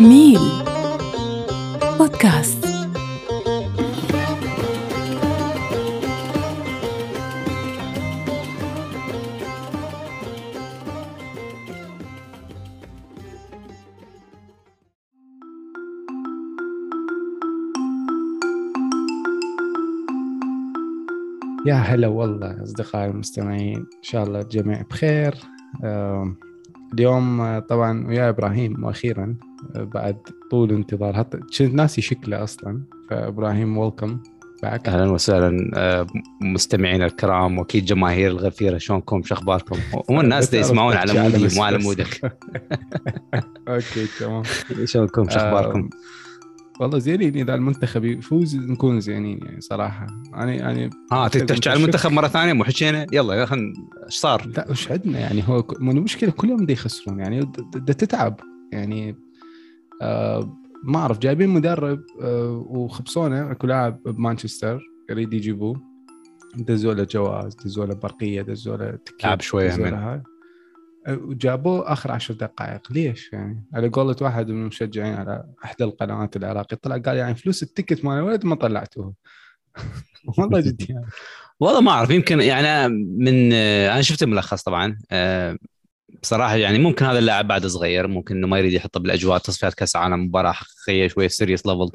ميل بودكاست. يا هلا والله أصدقائي المستمعين إن شاء الله الجميع بخير. اليوم طبعا ويا إبراهيم وأخيرا بعد طول انتظار. حتى كنت ناسي شكله أصلا. فإبراهيم welcome back أهلا وسهلا آه، مستمعينا الكرام وأكيد جماهير الغفيره شلونكم؟ شو أخباركم؟ هم الناس اللي يسمعون على مودي مو على مودك. okay تمام. شلونكم؟ شو أخباركم؟ آم، والله زينين. إذا المنتخب يفوز نكون زينين يعني صراحة. أنا يعني ها تبي تحكي على المنتخب مرة ثانية مو حكينا؟ يلا خلينا إيش صار؟ لا وش عندنا يعني؟ هو المشكلة كل يوم دا يخسرون يعني. تتعب يعني. آه ما أعرف جايبين مدرب آه وخبصونه أكو لاعب بمانشستر يريد يجيبوه. دزوا له جواز دزوا له برقية دزوا له لعب من. له هاي. آه، وجابوه آخر عشر دقائق. ليش يعني؟ على قولة واحد من المشجعين على إحدى القنوات العراقية. طلع قال يعني فلوس التكت مال الولد ما طلعتوه. والله جد يعني. والله ما أعرف يمكن يعني من آه، أنا شفت الملخص طبعا. آه، بصراحة يعني ممكن هذا اللاعب بعد صغير ممكن إنه ما يريد يحطه بالأجواء تصفيات كأس عالم مباراة حقيقية شوية serious level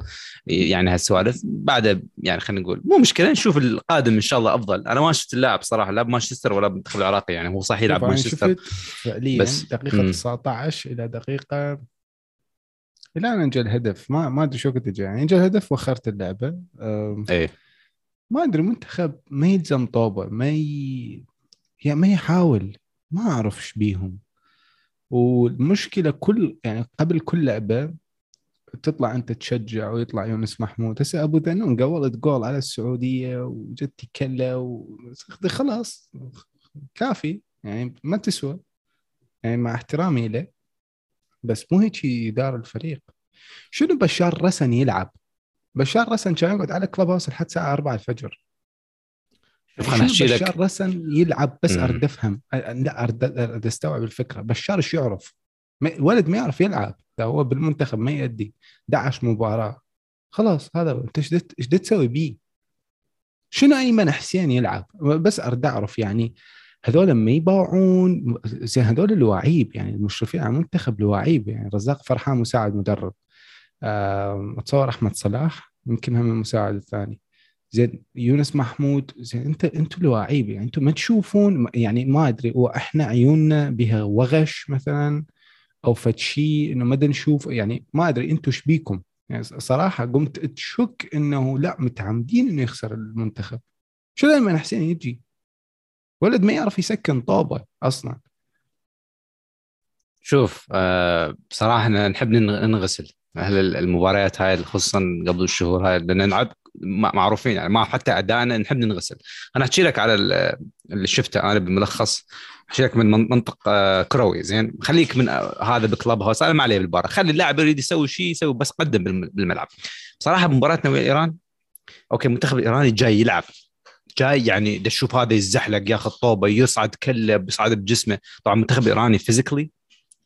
يعني هالسوالف. بعد يعني خلينا نقول مو مشكلة نشوف القادم إن شاء الله أفضل. أنا ما شفت اللاعب صراحة لا بمانشستر ولا بالمنتخب العراقي يعني هو صحيح يلعب مانشستر. فعليا بس- دقيقة مم. 19 إلى دقيقة إلى أن جاء الهدف ما ما أدري شو كنت جاي. يعني جاء الهدف وخرت اللعبة. أم، إيه. ما أدري المنتخب ما يلزم طوبة ما ي... يعني ما يحاول. ما أعرف إيش بيهم. والمشكلة كل يعني قبل كل لعبة تطلع أنت تشجع ويطلع يونس محمود. هسه أبو ذنون قولت جول على السعودية وجت كله و... خلاص كافي. يعني ما تسوى. يعني مع احترامي له بس مو هيك يدار الفريق. شنو بشار رسن يلعب؟ بشار رسن كان يقعد على كلوب هاوس لحد الساعة 4 الفجر. شوف خليني احكي شنو لك بشار رسن يلعب بس. ارد افهم لا أرد أستوعب الفكرة. بشار إيش يعرف؟ الولد ما يعرف يلعب. ده هو بالمنتخب ما يأدي. 11 مباراة. خلاص هذا. أنت إيش تسوي بيه؟ شنو أيمن حسين يلعب؟ بس أرد أعرف يعني هذول ما يباوعون زين هذول الواعيب يعني المشرفين على المنتخب الواعيب يعني. رزاق فرحان مساعد مدرب. أتصور أحمد صلاح يمكن هم المساعد الثاني. زين يونس محمود زين انت أنتم الواعيب يعني أنتم ما تشوفون يعني ما ادري وإحنا عيوننا بها وغش مثلا أو فد شيء إنه ما نشوف يعني ما ادري أنتم إيش بيكم. يعني صراحة قمت تشك إنه لا متعمدين إنه يخسر المنتخب. شو دائما حسين يجي؟ ولد ما يعرف يسكن طوبة أصلا. شوف آه بصراحه نحب ننغسل أهل المباريات هاي خصوصا قبل الشهور هاي لأن نلعب معروفين يعني ما حتى أدائنا نحب ننغسل. أنا أحكي لك على ال- اللي شفته أنا بالملخص. أحكي لك من من- منطق آه، كروي زين؟ خليك من آه، هذا بكلب هاوس. أنا ما عليه بالمباراه خلي اللاعب يريد يسوي شيء يسوي بس قدم بالم- بالملعب. بصراحة بمباراتنا ويا إيران okay المنتخب الإيراني جاي يلعب. جاي يعني تشوف هذا يزحلق ياخذ طوبة يصعد كله بيصعد بجسمه. طبعا المنتخب الإيراني physically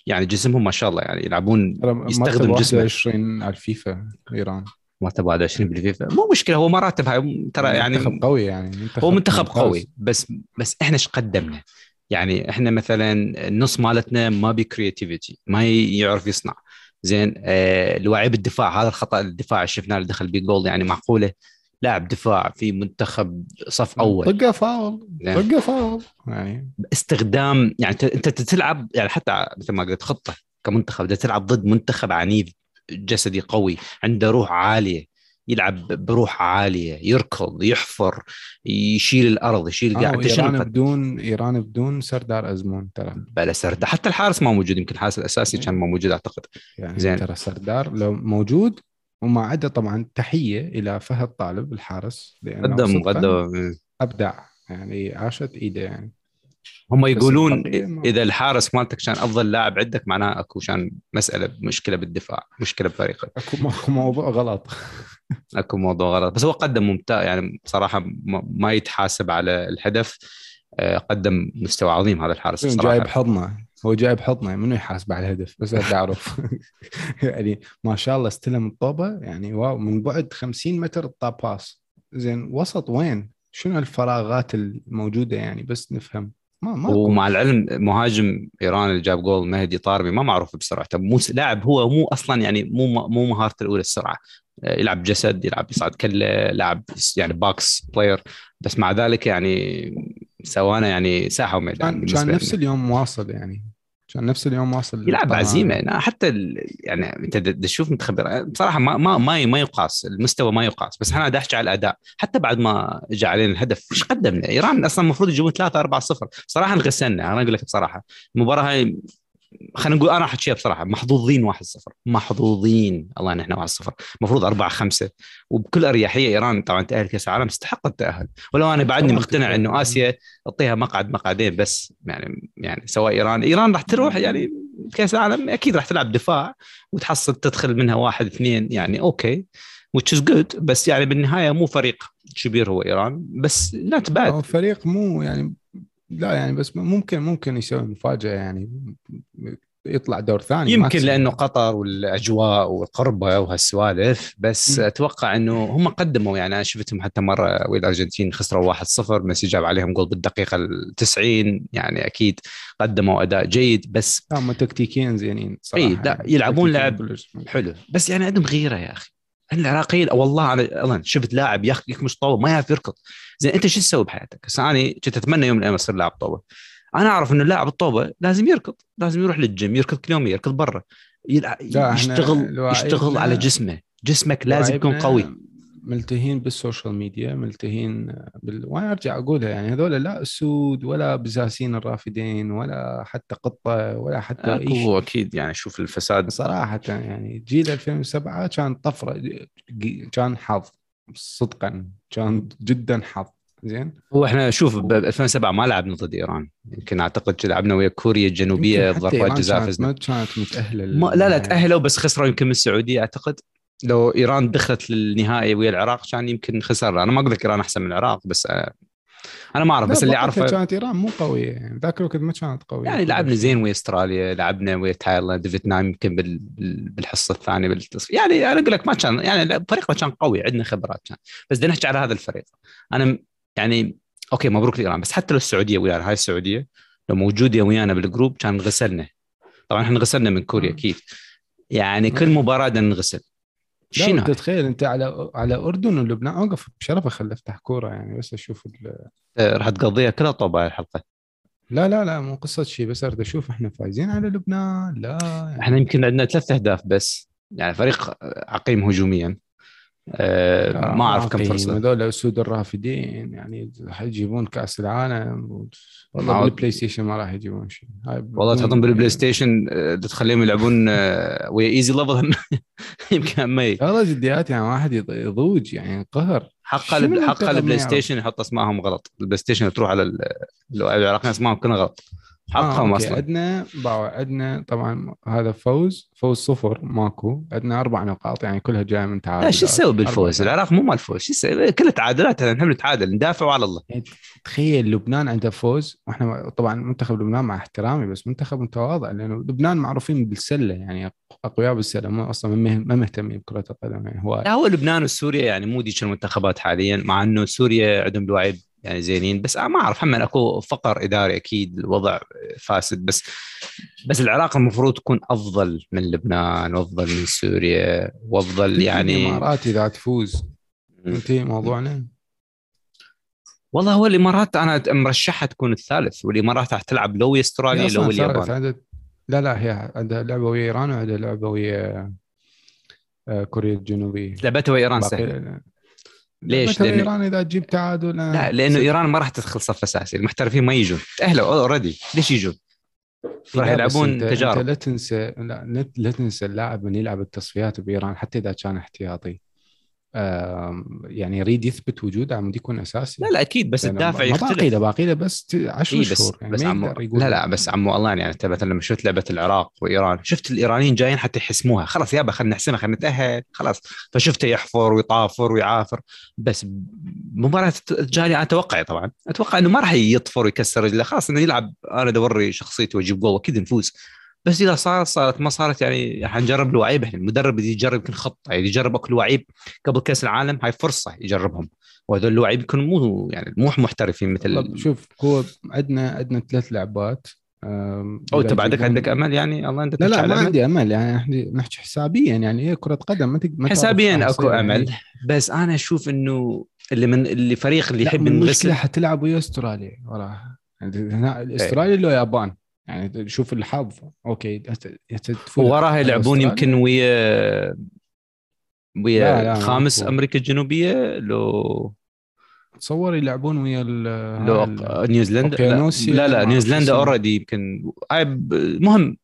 يعني جسمهم ما شاء الله يعني يلعبون يستخدم جسمه. 21 على الفيفا إيران. مرتب 21 بالفيفا مو مشكلة هو مراتب هاي ترى يعني منتخب قوي يعني منتخب هو منتخب. قوي بس بس إحنا إيش قدمنا؟ يعني إحنا مثلا النص مالتنا ما ب creativity ما يعرف يصنع زين آه الوعي بالدفاع هذا الخطأ الدفاع شفناه اللي دخل بيه جول يعني معقولة لاعب دفاع في منتخب صف أول طقه فاول. طقه فاول يعني استخدام يعني أنت تلعب يعني حتى مثل ما قلت خطة كمنتخب تلعب ضد منتخب عنيف جسدي قوي عنده روح عالية يلعب بروح عالية يركض يحفر يشيل الأرض يشيل آه قاعد ايران بدون إيران بدون سردار أزمون ترى. بلا سرد حتى الحارس ما موجود يمكن الحارس الأساسي كان ما موجود أعتقد. يعني زين. ترى سردار لو موجود وما عدا طبعا تحية إلى فهد طالب الحارس لأنه قدم قدم. أبدع يعني عاشت إيده يعني. هم يقولون إذا الحارس مالتك كان أفضل لاعب عندك معناه أكو كان مسألة مشكلة بالدفاع مشكلة بفريقك. أكو موضوع غلط. أكو موضوع غلط. بس هو قدم ممتاز يعني بصراحه ما يتحاسب على الهدف. آه، قدم مستوى عظيم هذا الحارس جاي بصراحه بحضنه هو جايب حضنه منو يحاسب على الهدف؟ بس أعرف. يعني ما شاء الله استلم الطوبة يعني wow من بعد 50 متر انطى pass زين وسط وين؟ شنو الفراغات الموجودة يعني؟ بس نفهم. ما ما ومع العلم مهاجم إيران اللي جاب جول مهدي طارمي ما معروف بسرعته مو لاعب هو مو أصلا يعني مو مو مهارته الأولى السرعة. يلعب جسد يلعب يصعد كلة لاعب يعني box player بس مع ذلك يعني سوانا يعني ساحة وميدان كان, كان نفس اليوم واصل يعني. كان نفس اليوم واصل يلعب عزيمه حتى يعني أنت تشوف منتخب بصراحة ما ما ما, ما يقاس. المستوى ما يقاس. بس أنا دا أحكي على الأداء. حتى بعد ما جاء علينا الهدف إيش قدمنا؟ إيران أصلا المفروض يجيبون 3 4 0 صراحة انغسلنا. أنا أقول لك بصراحة. المباراة هاي خلينا نقول أنا احكيها بصراحة محظوظين 1-0 محظوظين. الله نحن 1-0 المفروض 4 5 وبكل أريحية إيران طبعا تأهل كأس العالم استحق التأهل. ولو أنا بعدني مقتنع إنه آسيا تعطيها مقعد مقعدين بس يعني يعني سواء إيران إيران راح تروح يعني كأس العالم أكيد راح تلعب دفاع وتحصل تدخل منها واحد اثنين يعني أوكي which is good. بس يعني بالنهاية مو فريق كبير هو إيران بس لا تبعد فريق مو يعني لا يعني بس ممكن ممكن يسوي مفاجأة يعني يطلع دور ثاني يمكن لأنه قطر والأجواء والقربة وهالسوالف بس م. أتوقع إنه هم قدموا يعني أنا شفتهم حتى مرة ويا الارجنتين خسروا 1-0 ميسي جاب عليهم جول بالدقيقة ال 90 يعني أكيد قدموا أداء جيد بس هم تكتيكيا زينين صراحة إي لا يلعبون لعب حلو. بس يعني عندهم غيرة يا أخي. العراقيين والله أنا شفت لاعب يكمش طوبه ما يعرف يركض. زين أنت شو تسوي بحياتك؟ هسه أنا كنت أتمنى يوم من الأيام أصير لاعب طوبه أنا أعرف إنه اللاعب الطوبه لازم يركض لازم يروح للجيم يركض كل يوم يركض برا. يشتغل يشتغل على جسمه. جسمك لازم يكون قوي. ملتهين بال social media ملتهين بال... وأنا أرجع أقولها يعني هذول لا أسود ولا بزازين الرافدين ولا حتى قطة ولا حتى اي شيء أكيد يعني شوف الفساد. صراحة يعني جيل 2007 كان طفرة كان حظ صدقا كان جدا حظ. زين؟ هو إحنا شوف ب 2007 ما لعبنا ضد إيران. يمكن أعتقد لعبنا ويا كوريا الجنوبية ضربات جزاء فزنا. ما كانت متأهلة ما لا لا تأهلوا بس خسروا يمكن من السعودية أعتقد. لو إيران دخلت للنهائي ويا العراق كان يمكن خسر. أنا ما أقول لك إيران أحسن من العراق بس أنا ما أعرف بس اللي أعرفه كانت إيران مو قوية. يعني ذاك الوقت ما كانت قوية. يعني لعبنا زين ويا إستراليا لعبنا ويا تايلاند فيتنام يمكن بالحصة الثانية بالتصفية يعني أنا أقول لك ما كان يعني فريقنا كان قوي عندنا خبرات كان. بس بدنا نحكي على هذا الفريق. أنا يعني أوكي مبروك لإيران بس حتى لو السعودية ويانا هاي السعودية لو موجودة ويانا بال group كان غسلنا. طبعا إحنا غسلنا من كوريا أكيد. يعني كل مباراة بدنا نغسل. شنو؟ تتخيل أنت على على أردن ولبنان. أوقف بشرف خل افتح كورة يعني بس أشوف آه، راح تقضيها كلها طوبة الحلقة. لا لا لا مو قصة شيء بس أريد أشوف إحنا فايزين على لبنان لا. يعني. إحنا يمكن عندنا ثلاث أهداف بس. يعني فريق عقيم هجوميا. آه ما أعرف كم فرصة. هذول اسود الرافدين يعني راح يجيبون كأس العالم والله بالبلاي ستيشن ما راح يجيبون شيء. والله تحطهم بالبلاي ستيشن آه، تخليهم يلعبون آه، ويا easy level يمكن مي والله جديات يعني واحد يضوج يعني قهر. حق حق البلاي ستيشن يحط أسمائهم غلط. البلاي ستيشن تروح على العراقيين اسمائهم كلها غلط. حقهم آه أصلا. عندنا عندنا طبعا هذا فوز فوز صفر ماكو. عندنا أربع نقاط يعني كلها جاية من تعادل. لا شو تسوي بالفوز؟ العراق مو مال فوز. شو تسوي؟ كلها تعادلات نحب نتعادل ندافع على الله. يعني تخيل لبنان عنده فوز وإحنا طبعا منتخب لبنان مع احترامي بس منتخب متواضع لأنه لبنان معروفين بالسلة يعني أقوياء بالسلة مو أصلا ما مهتمين بكرة القدم يعني هو لا هو لبنان وسوريا يعني مو ديك المنتخبات حاليا مع إنه سوريا عندهم الوعي يعني زينين. بس ما أعرف هم أكو فقر إداري أكيد الوضع فاسد. بس بس العراق المفروض تكون أفضل من لبنان وأفضل من سوريا وأفضل يعني الإمارات إذا تفوز. انتهي موضوعنا؟ والله هو الإمارات أنا مرشحها تكون الثالث والإمارات راح تلعب لو أستراليا لو اليابان. لا لا هي عندها لعبة ويا إيران وعندها لعبة ويا آه، كوريا الجنوبية. لعبتها ويا إيران سهله ليش؟ لأن إيران إذا تجيب تعادل لا لأنه إيران ما راح تدخل صف أساسي المحترفين ما يجون. تاهلوا اوريدي ليش يجون؟ راح يلعبون تجارب. أنت لا تنسى لا, لا تنسى اللاعب من يلعب التصفيات بإيران حتى إذا كان احتياطي. يعني يريد يثبت وجوده عم يكون أساسي. لا لا أكيد بس الدافع ما باقي يختلف. له باقي له بس 10 إيه بس شهور يعني بس عمو لا لا بس عمو الله يعني انت مثلا لما شفت لعبة العراق وإيران شفت الإيرانيين جايين حتى يحسموها. خلاص يابا خلينا نحسمها خلينا نتأهل خلاص. فشفته يحفر ويطافر ويعافر. بس مباراة الجاية أنا أتوقع طبعا أتوقع إنه ما راح يطفر ويكسر رجله. خلاص إنه يلعب أنا دوري شخصيته وأجيب جول أكيد نفوز. بس إذا صارت صارت ما صارت يعني حنجرب الوعيب إحنا المدرب يجي يجرب يمكن خطة يعني يجرب أكل وعيب قبل كأس العالم هاي فرصة يجربهم. وهذول اللاعبين يكونوا مو يعني مو محترفين مثل شوف هو عندنا عندنا ثلاث لعبات. أو أنت بعدك عندك أمل يعني؟ الله أنت لا لا ما؟ عندي أمل يعني إحنا نحكي حسابيا يعني إيه كرة قدم ما ما حسابيا أكو أمل. يعني. بس أنا أشوف إنه اللي من اللي فريق اللي يحب من المشكلة ينغسل حتلعب ويا أستراليا وراها يعني هنا أستراليا لو يابان. يعني شوف الحظ okay ووراها على يلعبون. يمكن ويا لا، ويا لا، خامس ماكو. أمريكا الجنوبية لو تصور يلعبون ويا لو ال- نيوزيلندا. لا لا, لا نيوزيلندا. already يمكن. المهم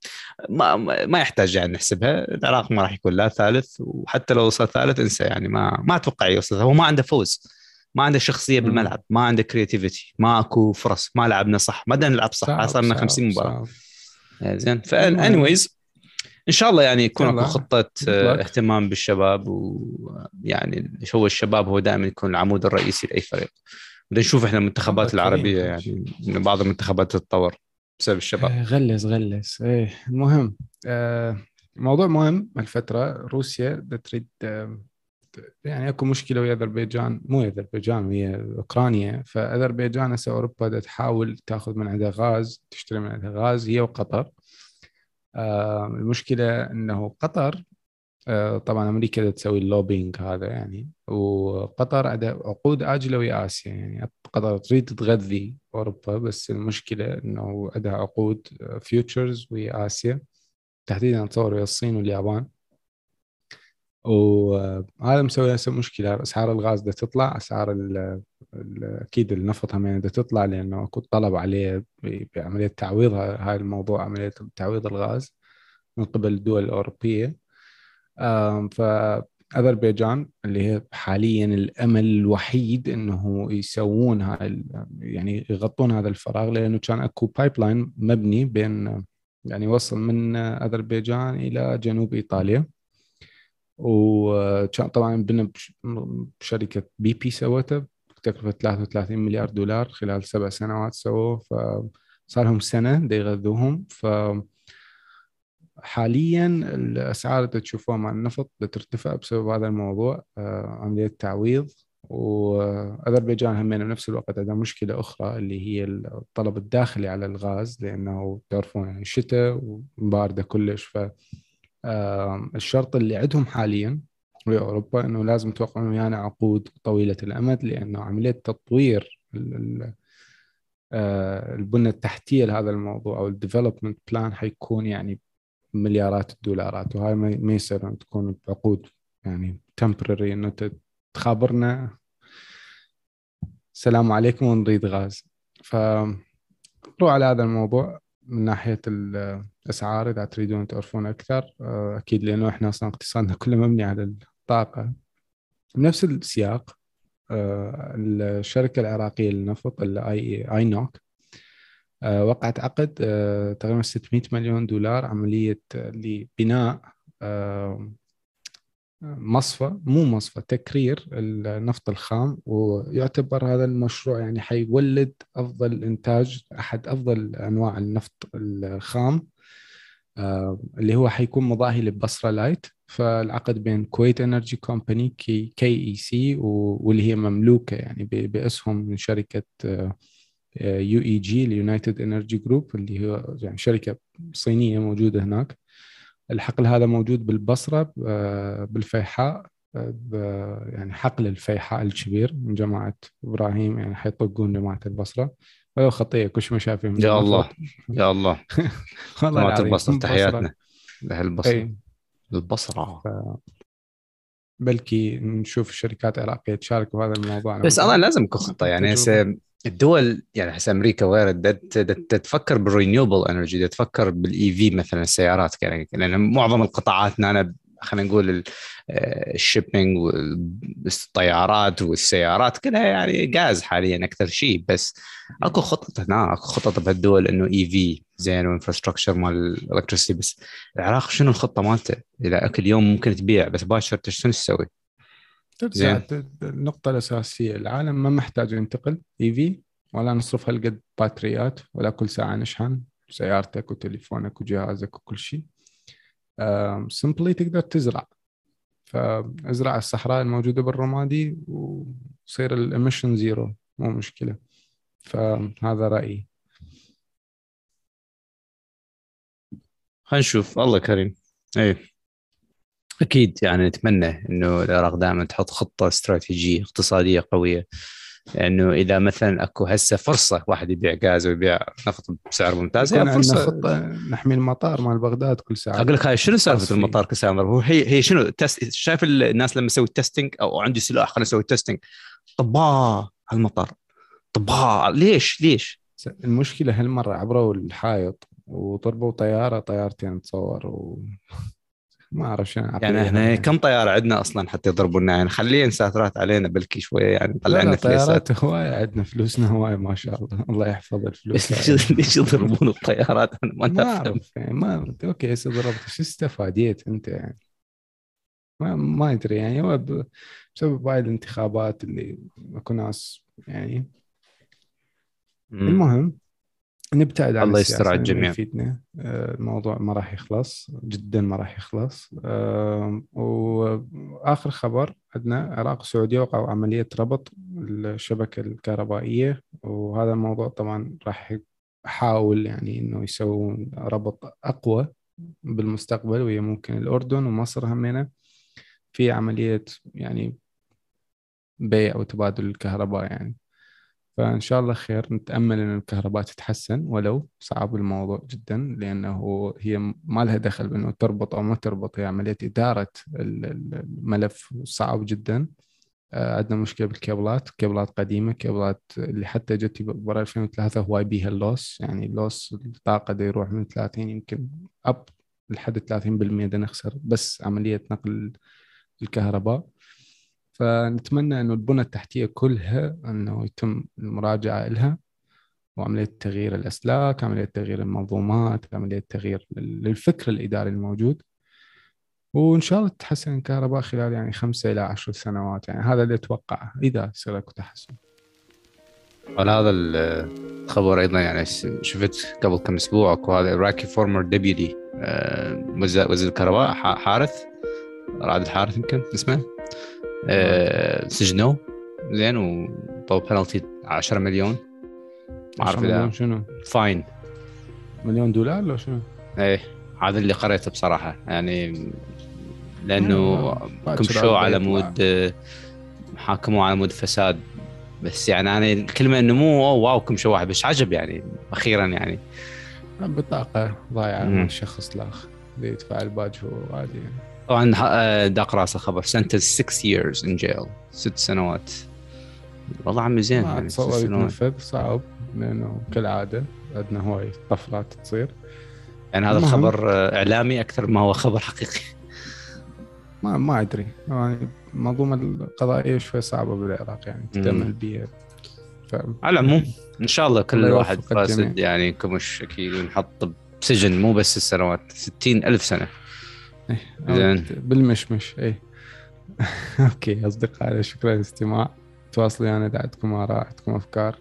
ما ما يحتاج يعني نحسبها. العراق ما راح يكون لا ثالث وحتى لو وصل ثالث انسى يعني ما ما أتوقع يوصل هو ما عنده فوز. ما عنده شخصية مم. بالملعب ما عنده creativity ما أكو فرص ما لعبنا صح ما بدنا نلعب صح صار لنا صعب- 50 مباراة صعب. زين المهم. ف anyways إن شاء الله يعني يكون أكو. خطة آه،. اهتمام بالشباب ويعني هو الشباب هو دائما يكون العمود الرئيسي لأي فريق بدنا نشوف إحنا المنتخبات. العربية يعني بعض المنتخبات تتطور بسبب الشباب آه، غلس غلس إيه المهم آه، موضوع مهم الفترة روسيا تريد يعني أكو مشكلة ويا أذربيجان مو أذربيجان ويا أوكرانيا. فأذربيجان هسه أوروبا بدها تحاول تأخذ من عندها غاز تشتري من عندها غاز هي وقطر. آه، المشكلة إنه قطر آه، طبعا أمريكا بدها تسوي ال lobbying هذا يعني. وقطر عندها عقود آجلة ويا آسيا يعني. قطر تريد تغذي أوروبا بس المشكلة إنه عندها عقود فيوتشرز ويا آسيا. تحديدا اتصور ويا الصين واليابان. وهذا مسوي هسه مشكله أسعار الغاز بدها تطلع أسعار أكيد النفط هم بدها تطلع لأنه أكو طلب عليه بعملية تعويض هاي الموضوع عملية تعويض الغاز من قبل الدول الأوروبية. فاذربيجان اللي هي حاليا الأمل الوحيد إنه يسوون هاي يعني يغطون هذا الفراغ لأنه كان أكو pipeline مبني بين يعني وصل من أذربيجان إلى جنوب إيطاليا. وكان طبعا بنا بش- بشركة بي بي سوته بتكلفة 33 مليار دولار خلال سبع سنوات سووه. فصار لهم سنة دا يغذوهم. ف حاليا الأسعار اللي تشوفوها مع النفط ترتفع بسبب هذا الموضوع آه، عملية تعويض وأذربيجان همين بنفس الوقت عندها مشكلة أخرى اللي هي الطلب الداخلي على الغاز لأنه تعرفون يعني شتاء وباردة كلش. ف الشرط اللي عندهم حاليا باوروبا إنه لازم توقعون ويانا عقود طويلة الأمد لأنه عملية تطوير آه، البنيه التحتية لهذا الموضوع أو ال development plan حيكون يعني مليارات الدولارات وهاي ما يصير تكون بعقود يعني temporary إنه تخابرنا. السلام عليكم ونريد غاز. ف على هذا الموضوع. من ناحية الأسعار إذا تريدون تعرفون أكثر آه، أكيد لأنه إحنا أصلا اقتصادنا كله مبني على الطاقة. بنفس السياق آه، الشركة العراقية للنفط ال INOC وقعت عقد آه، تقريبا 600 مليون دولار عملية لبناء مصفى مو مصفى تكرير النفط الخام ويعتبر هذا المشروع يعني حيولد أفضل إنتاج أحد أفضل أنواع النفط الخام آه، اللي هو حيكون مضاهي للبصرة Light. فالعقد بين Kuwait Energy Company KEC واللي هي مملوكة يعني باسهم من شركة UEG ال United Energy Group اللي هو يعني شركة صينية موجودة هناك. الحقل هذا موجود بالبصرة بالفيحاء يعني حقل الفيحاء الكبير من جماعة إبراهيم يعني حيطقون جماعة البصرة. ولو خطيه كل ما شايفين يا الله يا الله. والله جماعة البصرة. تحياتنا لاهل البصره البصره بلكي نشوف الشركات العراقيه تشارك بهذا الموضوع. بس أنا لازم يكون خطه يعني. هسه الدول يعني هسه أمريكا وغيرها تفكر بال renewable energy تفكر بال EV مثلا السيارات يعني لأن معظم القطاعات أنا خلينا نقول ال- ال shipping والطيارات والسيارات كلها يعني غاز حاليا أكثر شيء بس أكو خطط هنا أكو خطط بهالدول إنه EV زين و infrastructure مال ال electricity بس العراق شنو الخطة مالته؟ إذا أكل يوم ممكن تبيع بس باكر شنو تسوي؟ زين. النقطة الأساسية. العالم ما محتاج ينتقل EV ولا نصرف هالقد باتريات ولا كل ساعة نشحن سيارتك وتليفونك وجهازك وكل شيء. simply تقدر تزرع. فازرع الصحراء الموجودة بالرمادي وصير ال emission zero مو مشكلة. فهذا رأيي. خلينا نشوف. الله كريم. إيه. أكيد يعني نتمنى إنه العراق دائما تحط خطة استراتيجية اقتصادية قوية. لأنه إذا مثلا أكو هسه فرصة واحد يبيع غاز ويبيع نفط بسعر ممتاز هي فرصة. خطة نحمي المطار مال بغداد كل ساعة. أقول لك هاي شنو سالفة المطار كل ساعه هو هي هي شنو؟ test شايف الناس لما يسوي testing أو عندي سلاح خلينا نسوي testing طب اه المطار. طب اه ليش؟ ليش؟ المشكلة هالمرة عبروا الحائط وضربوا طيارة طيارتين تصور و... ما أعرف شنو يعني إحنا يعني. كم طيارة عندنا أصلا حتى يضربونا يعني خلينا ساترات علينا بلكي شوية يعني طلع لنا طيارات هواية عندنا فلوسنا هواية ما شاء الله. الله يحفظ الفلوس. ليش يضربون الطيارات؟ أنا ما ما أعرف يعني ما أوكي هسه ضربت؟ شو استفاديت أنت يعني؟ ما ما أدري يعني هو بسبب هاي الانتخابات اللي أكو ناس يعني. المهم نبتعد عن الله يستر على الجميع. يفيدنا. آه، الموضوع ما راح يخلص جدا ما راح يخلص. وآخر خبر عندنا العراق والسعوديه وقعوا عملية ربط الشبكة الكهربائية وهذا الموضوع طبعا راح يحاول يعني إنه يسوون ربط أقوى بالمستقبل وهي ممكن الأردن ومصر همينة. في عملية يعني بيع وتبادل الكهرباء يعني. فإن شاء الله خير. نتأمل أن الكهرباء تتحسن ولو صعب الموضوع جدا لأنه هي ما لها دخل بأنه تربط أو ما تربط. هي عملية إدارة الملف صعب جدا. آه، عندنا مشكلة بالكيبلات. كيبلات قديمة كيبلات اللي حتى جت برا 2003 هواي بيها ال loss. يعني ال loss الطاقة دا يروح من 30 يمكن up لحد 30% دا نخسر بس عملية نقل الكهرباء. فنتمنى إنه البنى التحتية كلها إنه يتم المراجعة لها وعملية تغيير الأسلاك، عملية تغيير المنظومات، عملية تغيير للفكر الإداري الموجود. وإن شاء الله تتحسن الكهرباء خلال يعني خمسة إلى عشر سنوات يعني هذا اللي اتوقعه إذا يصير اكو تحسن. على هذا الخبر أيضا يعني شفت قبل كم أسبوع أكو هذا عراقي former deputy وزير الكهرباء حارث رعد الحارث يمكن اسمه آه سجنوه زين وطلب بنالتي 10 مليون. ما أعرف إذا شنو؟ فاين مليون دولار لو شنو؟ إيه هذا اللي قريته بصراحة. يعني لأنه كمشوا على مود آه، حاكموا على مود فساد. بس يعني أنا الكلمة إنه مو wow كمشوا واحد بس عجب يعني أخيرا يعني. بطاقة ضايعة من شخص اللي يدفع الباج هو عادي يعني. طبعا آه، داق راس الخبر سنتز 6 years in jail. ست سنوات. والله عمي زين يعني اتصور يتنفذ صعب لأنه كالعادة عندنا هواي طفرات تصير. يعني هذا الخبر آه، إعلامي أكثر ما هو خبر حقيقي. ما ما أدري. يعني المنظومه القضائية شوي صعبة بالعراق يعني تتامل بها ف... على العموم إن شاء الله كل واحد فاسد يعني كمش أكيد ينحط بسجن مو بس السنوات 60 ألف سنة. إيه، زين بالمشمش اي okay أصدقائي شكرا للاستماع. تواصلوا يعني اذا عندكم اراء عندكم أفكار.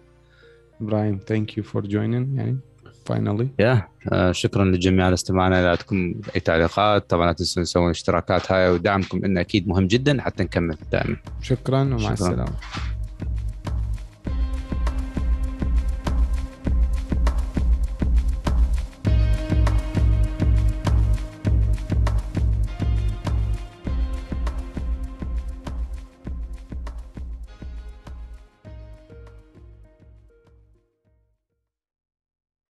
إبراهيم thank you for joining يعني finally يا شكرا للجميع على استماعنا اذا عندكم أي تعليقات طبعا لا تنسوا تسوون الاشتراكات هاي ودعمكم لنا أكيد مهم جدا حتى نكمل دائما. شكرا ومع شكرا. السلامة.